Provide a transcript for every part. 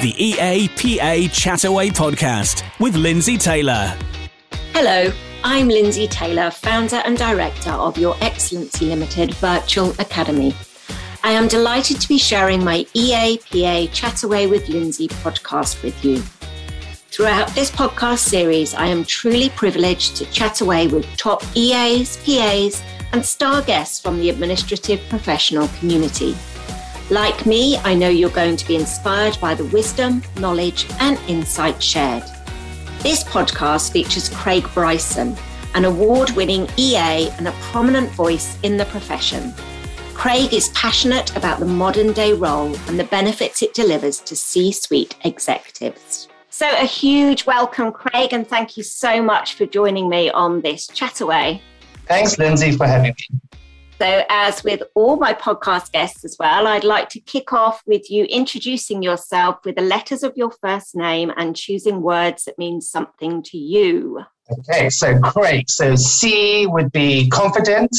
the EAPA Chataway podcast with Lindsay Taylor. Hello, I'm Lindsay Taylor, founder and director of Your Excellency Limited Virtual Academy. I am delighted to be sharing my EAPA Chataway with Lindsay podcast with you. Throughout this podcast series, I am truly privileged to chat away with top EAs, PAs, and star guests from the administrative professional community. Like me, I know you're going to be inspired by the wisdom, knowledge, and insight shared. This podcast features Craig Bryson, an award winning EA and a prominent voice in the profession. Craig is passionate about the modern day role and the benefits it delivers to C suite executives. So, a huge welcome, Craig, and thank you so much for joining me on this chataway. Thanks, Lindsay, for having me. So, as with all my podcast guests as well, I'd like to kick off with you introducing yourself with the letters of your first name and choosing words that mean something to you. Okay, so great. So, C would be confident,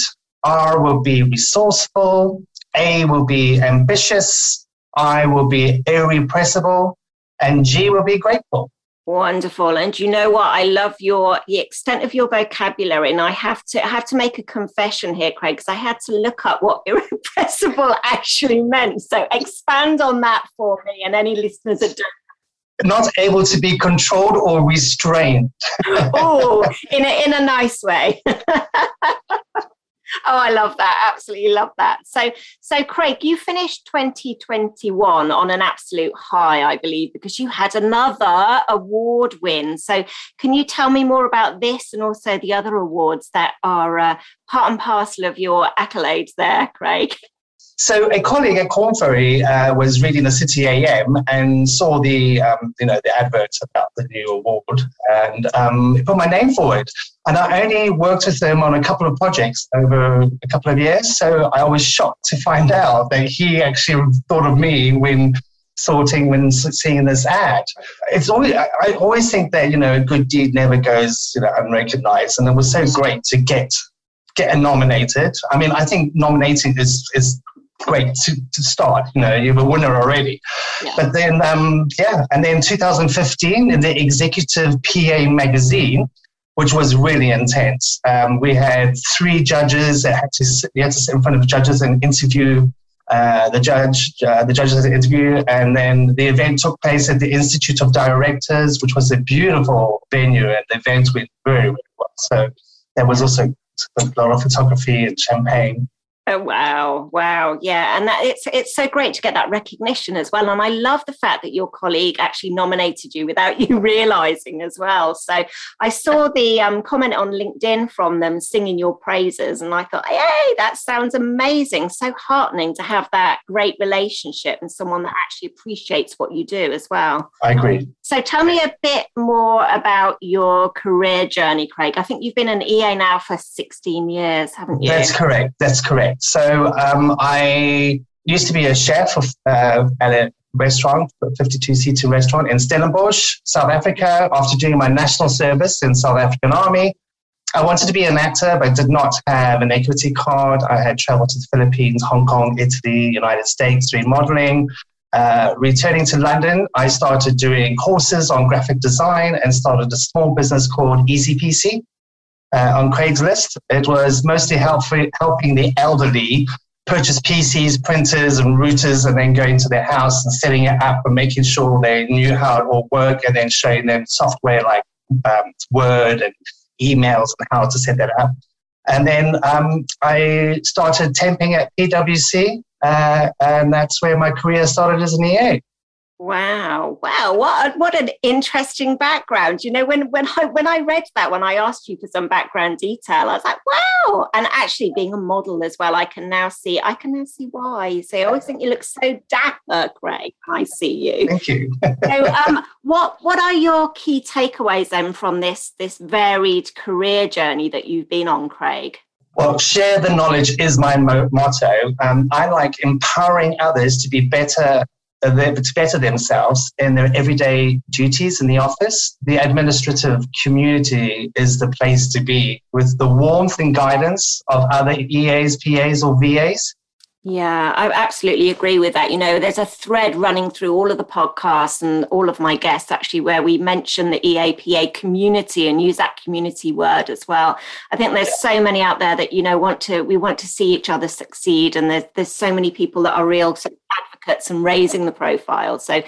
R will be resourceful, A will be ambitious, I will be irrepressible, and G will be grateful. Wonderful. And you know what? I love your the extent of your vocabulary. And I have to I have to make a confession here, Craig, because I had to look up what irrepressible actually meant. So expand on that for me and any listeners that don't not able to be controlled or restrained. oh, in a, in a nice way. Oh, I love that. Absolutely love that. So, so Craig, you finished 2021 on an absolute high, I believe, because you had another award win. So, can you tell me more about this and also the other awards that are uh, part and parcel of your accolades there, Craig? So a colleague at Korn Ferry uh, was reading the City AM and saw the um, you know the adverts about the new award and um, put my name forward. And I only worked with them on a couple of projects over a couple of years, so I was shocked to find out that he actually thought of me when sorting when seeing this ad. It's always I always think that you know a good deed never goes you know unrecognized, and it was so great to get get nominated. I mean, I think nominating is is great to, to start. You know, you're a winner already. Yeah. But then, um, yeah, and then 2015 in the Executive PA magazine, which was really intense. Um, we had three judges that had to sit, had to sit in front of judges and interview uh, the judge, uh, the judges interview, and then the event took place at the Institute of Directors, which was a beautiful venue, and the event went very, very well. So there was also a lot of photography and champagne. Oh wow, wow, yeah, and that it's it's so great to get that recognition as well. And I love the fact that your colleague actually nominated you without you realizing as well. So I saw the um, comment on LinkedIn from them singing your praises, and I thought, hey, that sounds amazing. So heartening to have that great relationship and someone that actually appreciates what you do as well. I agree. So tell me a bit more about your career journey, Craig. I think you've been an EA now for 16 years, haven't you? That's correct. That's correct. So um, I used to be a chef of, uh, at a restaurant, a 52 seater restaurant in Stellenbosch, South Africa. After doing my national service in South African Army, I wanted to be an actor, but did not have an equity card. I had traveled to the Philippines, Hong Kong, Italy, United States doing modeling. Uh, returning to London, I started doing courses on graphic design and started a small business called EasyPC, uh, on Craigslist. It was mostly help helping the elderly purchase PCs, printers, and routers, and then going to their house and setting it up and making sure they knew how it all worked, and then showing them software like um, Word and emails and how to set that up. And then um, I started temping at PwC, uh, and that's where my career started as an EA. Wow, wow, what what an interesting background. You know, when when I when I read that, when I asked you for some background detail, I was like, wow. And actually being a model as well, I can now see I can now see why. So I always think you look so dapper, Craig. I see you. Thank you. so um what what are your key takeaways then from this this varied career journey that you've been on, Craig? Well, share the knowledge is my motto. Um, I like empowering others to be better better themselves in their everyday duties in the office, the administrative community is the place to be with the warmth and guidance of other EAs, PAs, or VAs. Yeah, I absolutely agree with that. You know, there's a thread running through all of the podcasts and all of my guests actually where we mention the EAPA community and use that community word as well. I think there's so many out there that, you know, want to, we want to see each other succeed. And there's, there's so many people that are real advocates and raising the profile. So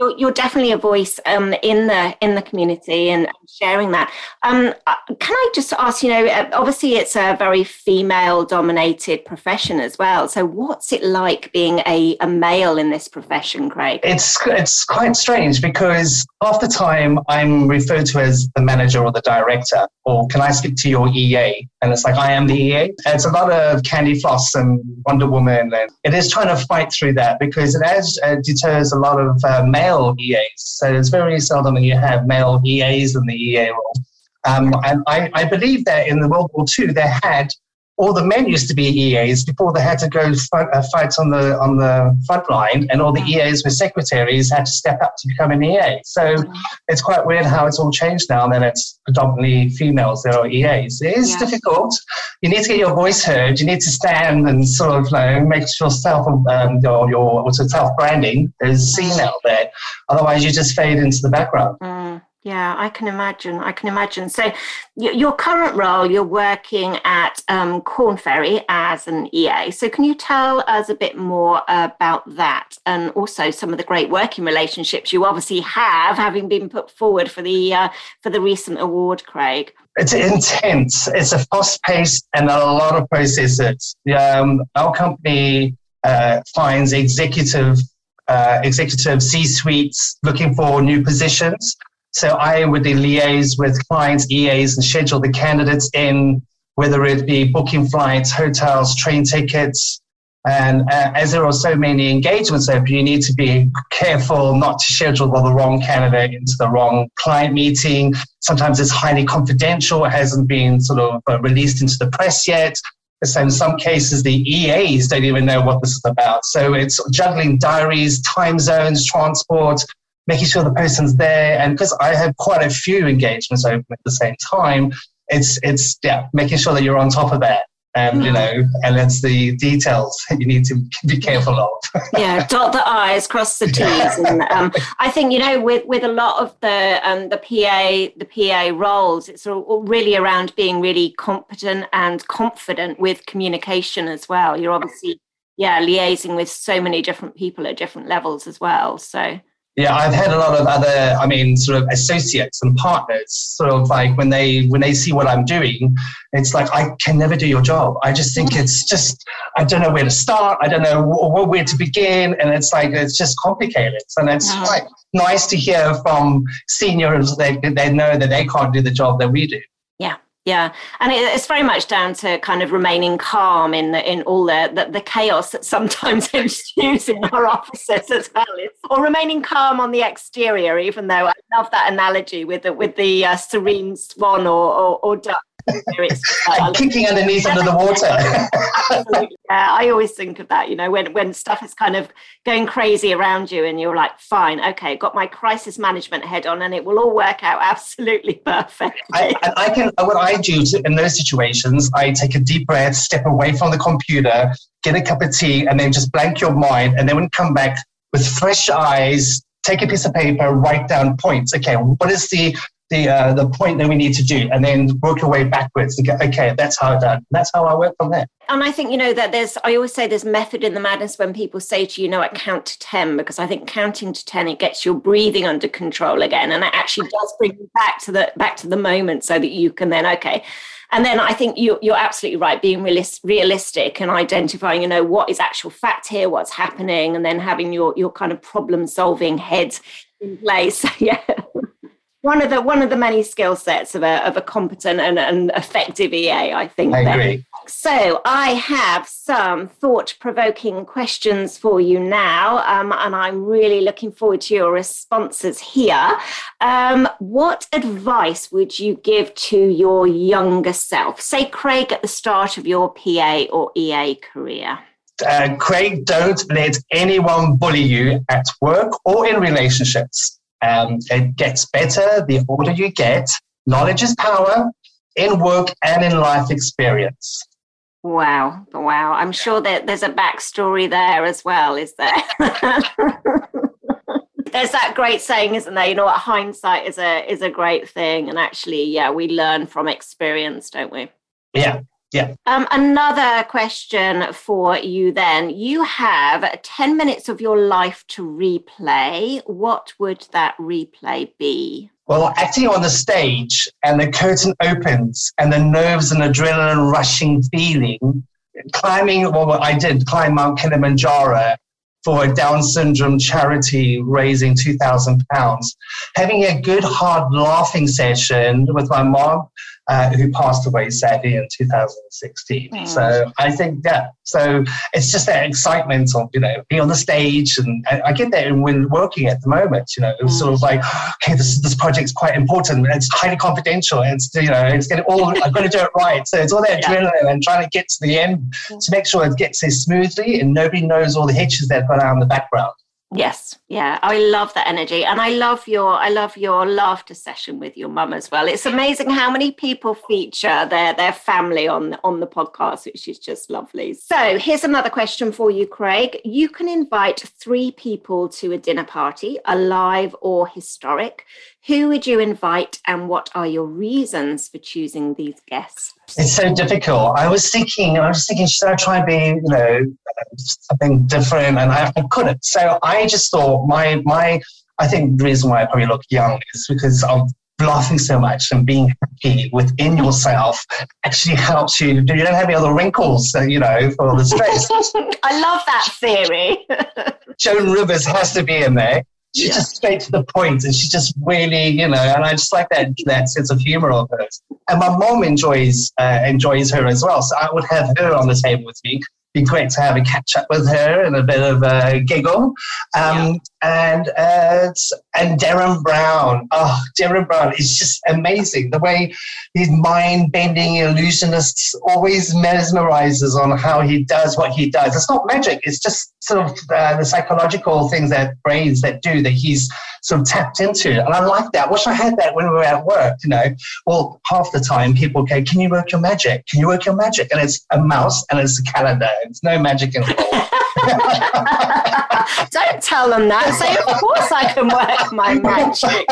you're, you're definitely a voice um, in the in the community and sharing that. Um, uh, can I just ask? You know, uh, obviously it's a very female dominated profession as well. So what's it like being a, a male in this profession, Craig? It's it's quite strange because half the time I'm referred to as the manager or the director, or can I speak to your EA? And it's like I am the EA. It's a lot of Candy Floss and Wonder Woman, and it is trying to fight through that because it has uh, deters a lot of uh, male male EAs. So it's very seldom that you have male EAs in the EA role. Um, and I, I, believe that in the World War II, they had all the men used to be EAs before they had to go fight, uh, fight on the on the front line, and all the EAs were secretaries had to step up to become an EA. So it's quite weird how it's all changed now, and then it's predominantly females that are EAs. It is difficult. You need to get your voice heard. You need to stand and sort of like, make yourself um, your your self branding is seen out there. Otherwise, you just fade into the background. Mm. Yeah, I can imagine. I can imagine. So, your current role, you're working at um, Korn Ferry as an EA. So, can you tell us a bit more about that, and also some of the great working relationships you obviously have, having been put forward for the uh, for the recent award, Craig? It's intense. It's a fast paced and a lot of processes. Um, our company uh, finds executive uh, executive C suites looking for new positions. So I would liaise with clients, EAs, and schedule the candidates in, whether it be booking flights, hotels, train tickets. And uh, as there are so many engagements open, you need to be careful not to schedule the wrong candidate into the wrong client meeting. Sometimes it's highly confidential, it hasn't been sort of uh, released into the press yet. So in some cases, the EAs don't even know what this is about. So it's juggling diaries, time zones, transport, making sure the person's there. And because I have quite a few engagements open at the same time, it's it's yeah, making sure that you're on top of that. And you know, and it's the details you need to be careful of. yeah, dot the i's, cross the t's, and um, I think you know, with with a lot of the um, the PA the PA roles, it's all really around being really competent and confident with communication as well. You're obviously yeah liaising with so many different people at different levels as well. So yeah, I've had a lot of other, I mean, sort of associates and partners, sort of like when they when they see what I'm doing, it's like I can never do your job. I just think it's just I don't know where to start. I don't know where to begin, and it's like it's just complicated. And it's quite nice to hear from seniors that they know that they can't do the job that we do. Yeah, and it's very much down to kind of remaining calm in the, in all the, the, the chaos that sometimes ensues in our offices as well, or remaining calm on the exterior. Even though I love that analogy with the with the uh, serene swan or, or, or duck it's kicking underneath under the water. yeah, I always think of that. You know, when when stuff is kind of going crazy around you, and you're like, "Fine, okay, got my crisis management head on, and it will all work out absolutely perfect." I, I can. What I do to, in those situations, I take a deep breath, step away from the computer, get a cup of tea, and then just blank your mind, and then when come back with fresh eyes, take a piece of paper, write down points. Okay, what is the the uh, the point that we need to do, and then work your way backwards to get okay. That's how it's done. That's how I work from there. And I think you know that there's. I always say there's method in the madness when people say to you, "know, I count to ten because I think counting to ten it gets your breathing under control again, and it actually does bring you back to the back to the moment so that you can then okay. And then I think you, you're absolutely right, being realist, realistic and identifying, you know, what is actual fact here, what's happening, and then having your your kind of problem solving head in place. yeah one of the one of the many skill sets of a of a competent and, and effective EA, I think. I agree. So I have some thought provoking questions for you now, um, and I'm really looking forward to your responses here. Um, what advice would you give to your younger self? Say, Craig, at the start of your PA or EA career. Uh, Craig, don't let anyone bully you at work or in relationships. Um, it gets better the older you get. Knowledge is power in work and in life experience. Wow, wow. I'm sure that there's a backstory there as well, is there? there's that great saying, isn't there? You know what hindsight is a is a great thing. And actually, yeah, we learn from experience, don't we? Yeah. Yeah. Um, another question for you then. You have 10 minutes of your life to replay. What would that replay be? Well, acting on the stage and the curtain opens and the nerves and adrenaline rushing feeling, climbing, well, I did climb Mount Kilimanjaro for a Down syndrome charity raising £2,000. Having a good, hard laughing session with my mom uh, who passed away sadly in 2016. Mm. So I think, yeah, so it's just that excitement of, you know, being on the stage. And I, get that when working at the moment, you know, it was mm. sort of like, okay, this, this project's quite important. It's highly confidential. It's, you know, it's getting all, I've got to do it right. So it's all that yeah. adrenaline and trying to get to the end to make sure it gets there smoothly and nobody knows all the hitches that have gone on in the background. Yes, yeah, I love that energy, and I love your I love your laughter session with your mum as well. It's amazing how many people feature their their family on on the podcast, which is just lovely. So here's another question for you, Craig. You can invite three people to a dinner party, alive or historic. Who would you invite, and what are your reasons for choosing these guests? It's so difficult. I was thinking, I was thinking, should I try and be, you know, something different? And I, I couldn't. So I just thought my my. I think the reason why I probably look young is because I'm laughing so much and being happy within yourself actually helps you. You don't have any other wrinkles, uh, you know, for the stress. I love that theory. Joan Rivers has to be in there she's yeah. just straight to the point and she's just really you know and i just like that that sense of humor of hers and my mom enjoys uh, enjoys her as well so i would have her on the table with me be great to have a catch up with her and a bit of a giggle. Um, yeah. And uh, and Derren Brown, oh, Derren Brown is just amazing. The way his mind bending illusionist always mesmerizes on how he does what he does. It's not magic. It's just sort of uh, the psychological things that brains that do that he's sort of tapped into. And I like that. I wish I had that when we were at work, you know. Well, half the time people go, Can you work your magic? Can you work your magic? And it's a mouse and it's a calendar. It's no magic involved. Don't tell them that. Say, Of course I can work my magic.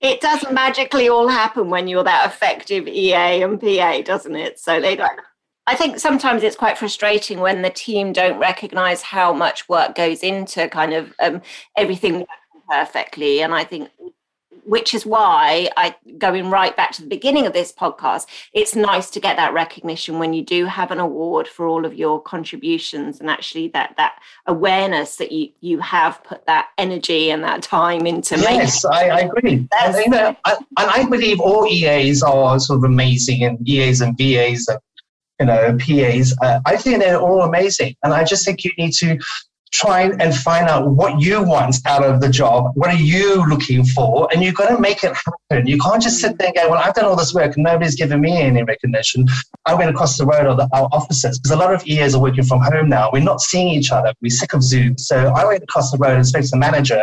it does magically all happen when you're that effective EA and PA, doesn't it? So they don't I think sometimes it's quite frustrating when the team don't recognize how much work goes into kind of um, everything perfectly. And I think, which is why I going right back to the beginning of this podcast, it's nice to get that recognition when you do have an award for all of your contributions and actually that that awareness that you you have put that energy and that time into. Yes, I, I, agree. And, you know, I, and I believe all EAs are sort of amazing, and EAs and VAs and you know, PAs. Uh, I think they're all amazing. And I just think you need to try and find out what you want out of the job. What are you looking for? And you've got to make it happen. You can't just sit there and go, well, I've done all this work and nobody's given me any recognition. I went across the road of the, our offices because a lot of EAs are working from home now. We're not seeing each other. We're sick of Zoom. So I went across the road and spoke to the manager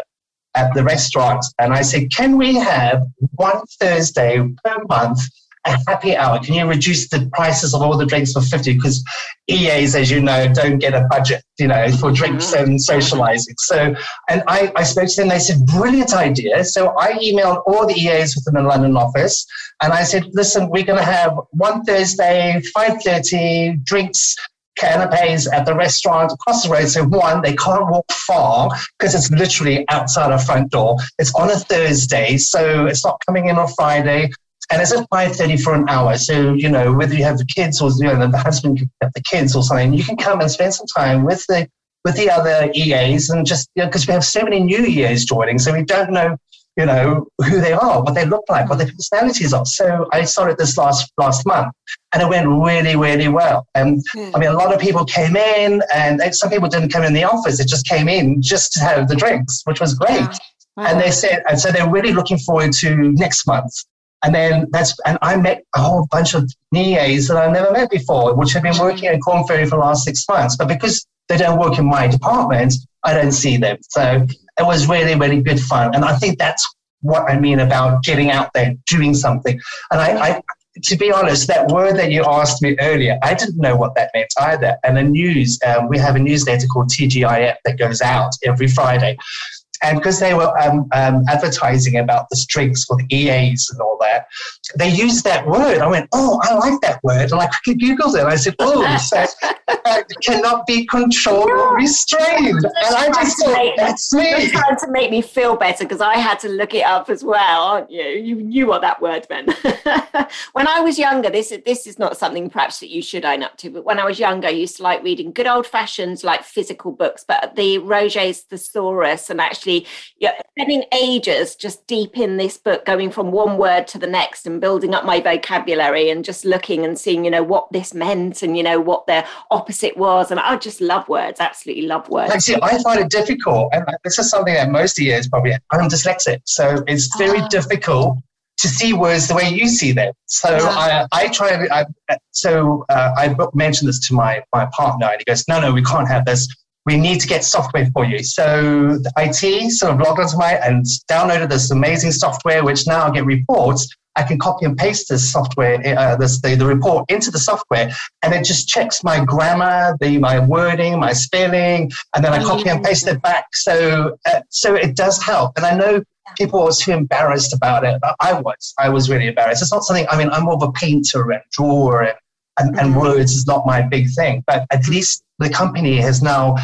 at the restaurant and I said, can we have one Thursday per month a happy hour? Can you reduce the prices of all the drinks for 50? Because EAs, as you know, don't get a budget, you know, for drinks mm-hmm. and socializing. So, and I, I spoke to them, they said, brilliant idea. So I emailed all the EAs within the London office and I said, listen, we're going to have one Thursday, 5.30, drinks, canapes at the restaurant across the road. So one, they can't walk far because it's literally outside our front door. It's on a Thursday, so it's not coming in on Friday and it's at 5.30 for an hour. So, you know, whether you have the kids or you know, the husband can have the kids or something, you can come and spend some time with the with the other EAs and just, you know, because we have so many new EAs joining, so we don't know, you know, who they are, what they look like, what their personalities are. So I started this last last month and it went really, really well. And mm. I mean, a lot of people came in and some people didn't come in the office. They just came in just to have the drinks, which was great. Wow. And they said, and so they're really looking forward to next month. And then that's, and I met a whole bunch of NEAs that I've never met before, which have been working at Korn Ferry for the last six months. But because they don't work in my department, I don't see them. So it was really, really good fun. And I think that's what I mean about getting out there, doing something. And I, I, to be honest, that word that you asked me earlier, I didn't know what that meant either. And the news, um, we have a newsletter called TGIF that goes out every Friday. And because they were um, um, advertising about the strings for the EAs and all that, they used that word. I went, oh, I like that word. And I quickly Googled it. I said, oh, so uh, cannot be controlled or restrained. And I just thought, that's me. You're trying to make me feel better because I had to look it up as well, aren't you? You knew what that word meant. when I was younger, this, this is not something perhaps that you should own up to, but when I was younger, I used to like reading good old fashions, like physical books, but the Roget's Thesaurus and actually yeah, spending ages just deep in this book, going from one word to the next and building up my vocabulary and just looking and seeing, you know, what this meant and, you know, what the opposite was. And I just love words, absolutely love words. Like, see, I find it difficult. And this is something that most of you is probably, I'm dyslexic. So it's very ah. difficult to see words the way you see them. So yeah. I, I try. I, so uh, I mentioned this to my my partner, and he goes, "No, no, we can't have this we need to get software for you. So the IT sort of logged onto my and downloaded this amazing software, which now I get reports. I can copy and paste this software, uh, this, the, the report into the software, and it just checks my grammar, the my wording, my spelling, and then I copy and paste it back. So, uh, so it does help. And I know people were too embarrassed about it. I was, I was really embarrassed. It's not something. I mean, I'm more of a painter and drawer and and, and, mm-hmm. words is not my big thing. But at least the company has now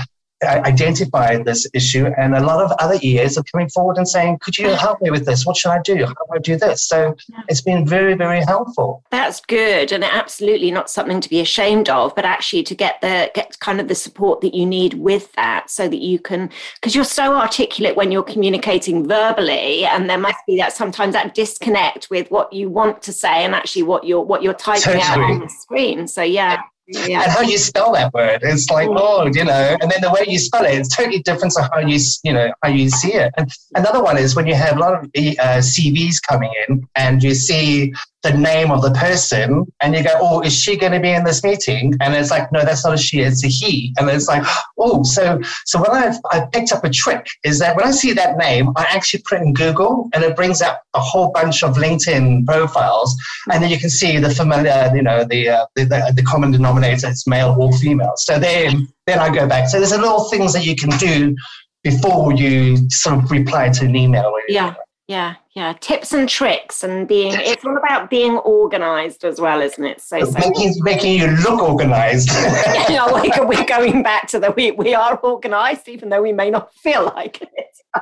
identified this issue, and a lot of other EAs are coming forward and saying, "Could you help me with this? What should I do? How do I do this?" So it's been very, very helpful. That's good, and absolutely not something to be ashamed of, but actually to get the get kind of the support that you need with that, so that you can, because you're so articulate when you're communicating verbally, and there must be that sometimes that disconnect with what you want to say and actually what you're what you're typing totally. out on the screen. So yeah. Yeah. And how you spell that word, it's like, oh, you know, and then the way you spell it, it's totally different to how you, you know, how you see it. And another one is when you have a lot of uh, CVs coming in and you see the name of the person and you go, oh, is she going to be in this meeting? And it's like, no, that's not a she, it's a he. And it's like, oh, so so when I've, I picked up a trick is that when I see that name, I actually put in Google and it brings up a whole bunch of LinkedIn profiles. And then you can see the familiar, you know, the, uh, the, the, the common denominator, it's male or female. So then, then I go back. So there's a little things that you can do before you sort of reply to an email. Yeah. Yeah, yeah. Tips and tricks and being it's all about being organized as well, isn't it? So, so making, making you look organized. yeah, we're going back to the we, we are organized even though we may not feel like it.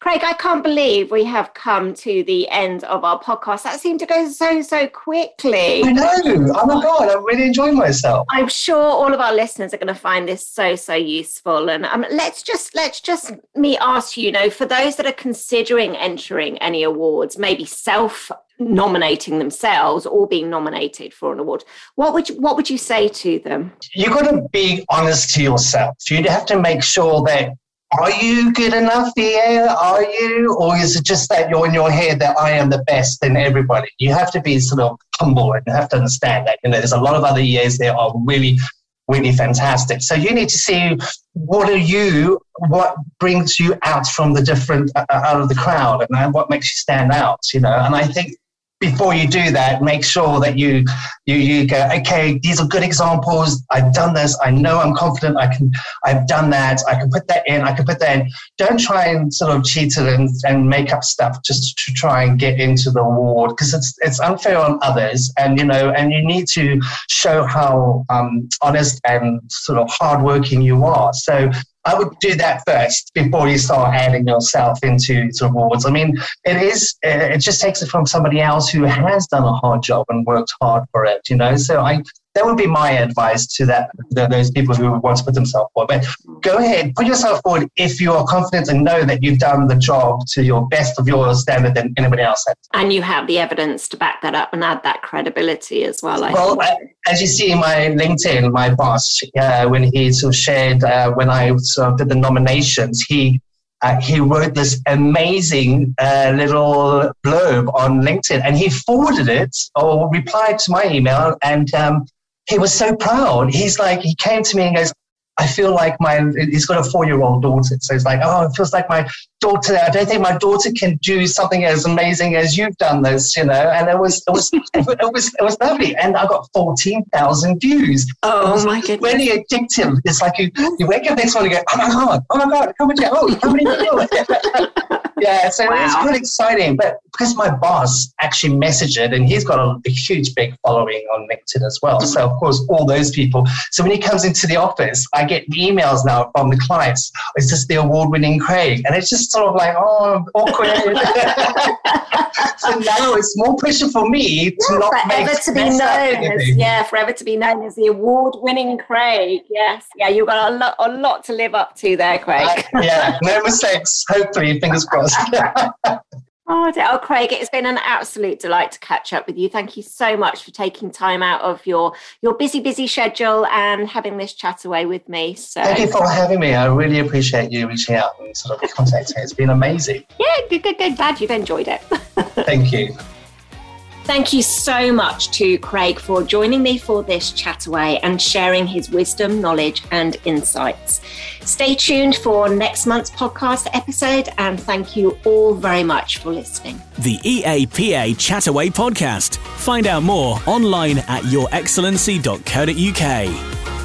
Craig, I can't believe we have come to the end of our podcast. That seemed to go so, so quickly. I know. Oh my God, I'm really enjoying myself. I'm sure all of our listeners are going to find this so, so useful. And um, let's just, let's just me ask you, you know, for those that are considering entering any awards, maybe self nominating themselves or being nominated for an award what would you what would you say to them you've got to be honest to yourself you have to make sure that are you good enough here? Are you? Or is it just that you're in your head that I am the best in everybody? You have to be sort of humble and you have to understand that. You know, there's a lot of other EAs there are really, really fantastic. So you need to see what are you, what brings you out from the different, uh, out of the crowd and what makes you stand out, you know? And I think before you do that, make sure that you you you go, okay, these are good examples. I've done this. I know I'm confident. I can. I've done that. I can put that in. I can put that in. Don't try and sort of cheat it and, and make up stuff just to try and get into the award because it's it's unfair on others. And you know, and you need to show how um, honest and sort of hardworking you are. So I would do that first before you start adding yourself into awards. I mean, it is, it just takes it from somebody else who has done a hard job and worked hard for it, you know? So I, that would be my advice to that those people who want to put themselves forward. But go ahead, put yourself forward if you are confident and know that you've done the job to your best of your standard than anybody else has. And you have the evidence to back that up and add that credibility as well. I well, as you see in my LinkedIn, my boss, uh, when he sort of shared uh, when I sort of did the nominations, he uh, he wrote this amazing uh, little blurb on LinkedIn and he forwarded it or replied to my email and um, he was so proud. He's like, he came to me and goes, I feel like my, he's got a four year old daughter. So he's like, oh, it feels like my daughter, I don't think my daughter can do something as amazing as you've done this, you know? And it was, it was, it was, it was lovely. And I got 14,000 views. Oh my goodness. Really addictive. It's like you, you wake up next morning and go, oh my God, oh my God, how many, oh, how many people? yeah, so wow. it's quite exciting. But because my boss actually messaged it, and he's got a, huge, big following on LinkedIn as well. So of course, all those people. So when he comes into the office, I get emails now from the clients. Is this the award-winning Craig? And it's just sort of like, oh, awkward. so now it's more pressure for me to yeah, not forever to be known as yeah, forever to be known as the award-winning Craig. Yes, yeah, you've got a lot, a lot to live up to there, Craig. Uh, yeah, no mistakes. Hopefully, fingers crossed. Oh, oh, Craig, it's been an absolute delight to catch up with you. Thank you so much for taking time out of your your busy, busy schedule and having this chat away with me. So thank you for having me. I really appreciate you reaching out and sort of contacting. It's been amazing. Yeah, good, good, good. Glad you've enjoyed it. thank you. Thank you so much to Craig for joining me for this chat away and sharing his wisdom, knowledge, and insights. Stay tuned for next month's podcast episode, and thank you all very much for listening. The EAPA Chataway podcast. Find out more online at yourexcellency.co.uk.